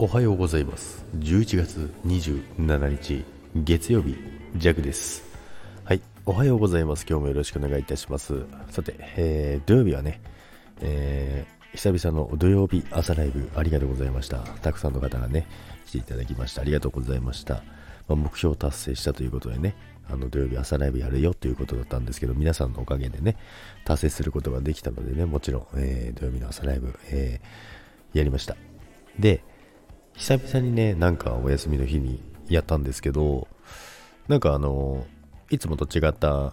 おはようございます。11月27日月曜日ジャクです。はいおはようございます。今日もよろしくお願いいたします。さて、えー、土曜日はね、えー、久々の土曜日朝ライブありがとうございました。たくさんの方がね来ていただきました。ありがとうございました、まあ、目標達成したということでねあの土曜日朝ライブやるよということだったんですけど、皆さんのおかげでね、達成することができたのでね、もちろん、えー、土曜日の朝ライブ、え、やりました。で、久々にね、なんかお休みの日にやったんですけど、なんかあの、いつもと違った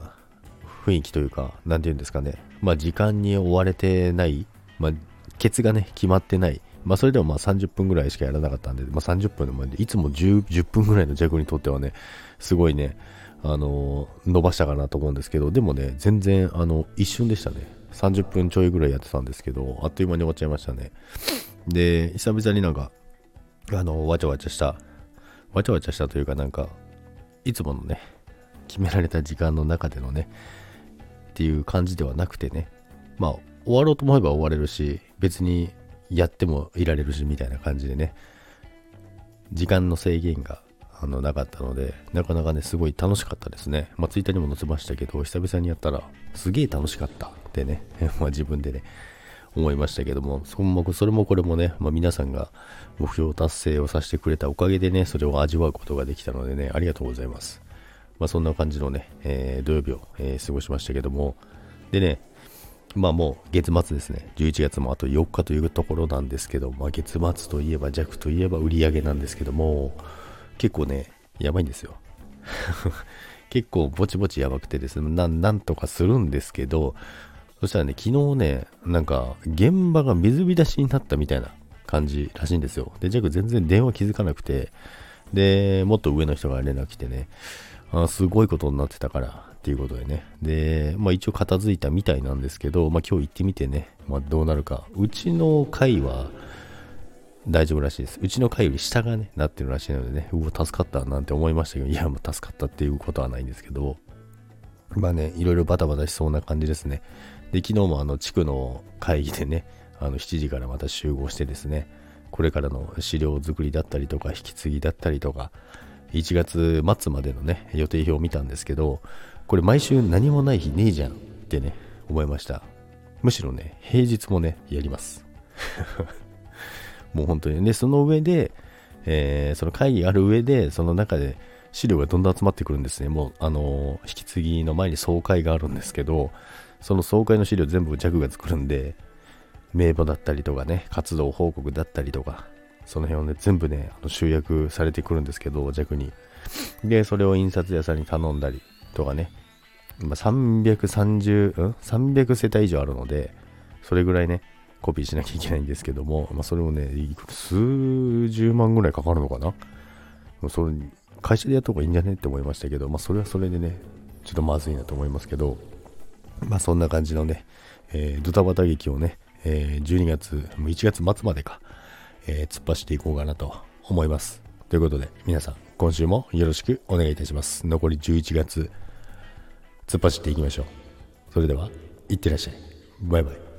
雰囲気というか、なんて言うんですかね、まあ時間に追われてない、まあ、ケツがね、決まってない、まあそれでもまあ30分ぐらいしかやらなかったんで、まあ30分でもいつも 10, 10分ぐらいの弱にとってはね、すごいね、あの、伸ばしたかなと思うんですけど、でもね、全然、あの、一瞬でしたね。30分ちょいぐらいやってたんですけど、あっという間に終わっちゃいましたね。で、久々になんか、あの、わちゃわちゃした、わちゃわちゃしたというかなんか、いつものね、決められた時間の中でのね、っていう感じではなくてね、まあ、終わろうと思えば終われるし、別にやってもいられるし、みたいな感じでね、時間の制限があのなかったので、なかなかね、すごい楽しかったですね。まあ、ツイッターにも載せましたけど、久々にやったら、すげえ楽しかったってね、まあ自分でね、思いましたけども、そもそれもこれもね、まあ、皆さんが目標達成をさせてくれたおかげでね、それを味わうことができたのでね、ありがとうございます。まあ、そんな感じのね、えー、土曜日を、えー、過ごしましたけども、でね、まあもう月末ですね、11月もあと4日というところなんですけど、まあ、月末といえば弱といえば売り上げなんですけども、結構ね、やばいんですよ。結構ぼちぼちやばくてですねな、なんとかするんですけど、そしたらね、昨日ね、なんか、現場が水浸しになったみたいな感じらしいんですよ。で、ジャック全然電話気づかなくて、で、もっと上の人が連絡来てね、あすごいことになってたからっていうことでね。で、まあ一応片付いたみたいなんですけど、まあ今日行ってみてね、まあどうなるか。うちの階は大丈夫らしいです。うちの階より下がね、なってるらしいのでね、うわ、助かったなんて思いましたけど、いや、もう助かったっていうことはないんですけど、まあね、いろいろバタバタしそうな感じですね。で、昨日もあの地区の会議でね、あの7時からまた集合してですね、これからの資料作りだったりとか、引き継ぎだったりとか、1月末までのね、予定表を見たんですけど、これ毎週何もない日ねえじゃんってね、思いました。むしろね、平日もね、やります。もう本当にね、その上で、えー、その会議がある上で、その中で資料がどんどん集まってくるんですね。もう、あの、引き継ぎの前に総会があるんですけど、その総会の資料全部弱が作るんで、名簿だったりとかね、活動報告だったりとか、その辺をね、全部ね、あの集約されてくるんですけど、弱に。で、それを印刷屋さんに頼んだりとかね、ま330、うん ?300 世帯以上あるので、それぐらいね、コピーしなきゃいけないんですけども、まあ、それをね、数十万ぐらいかかるのかな？それ会社でやった方がいいんじゃね？って思いましたけど、まあ、それはそれでね、ちょっとまずいなと思いますけど、まあそんな感じのね、えー、ドタバタ劇をね、えー、12月も、1月末までか、えー、突っ走っていこうかなと思います。ということで、皆さん、今週もよろしくお願いいたします。残り11月、突っ走っていきましょう。それでは、いってらっしゃい。バイバイ。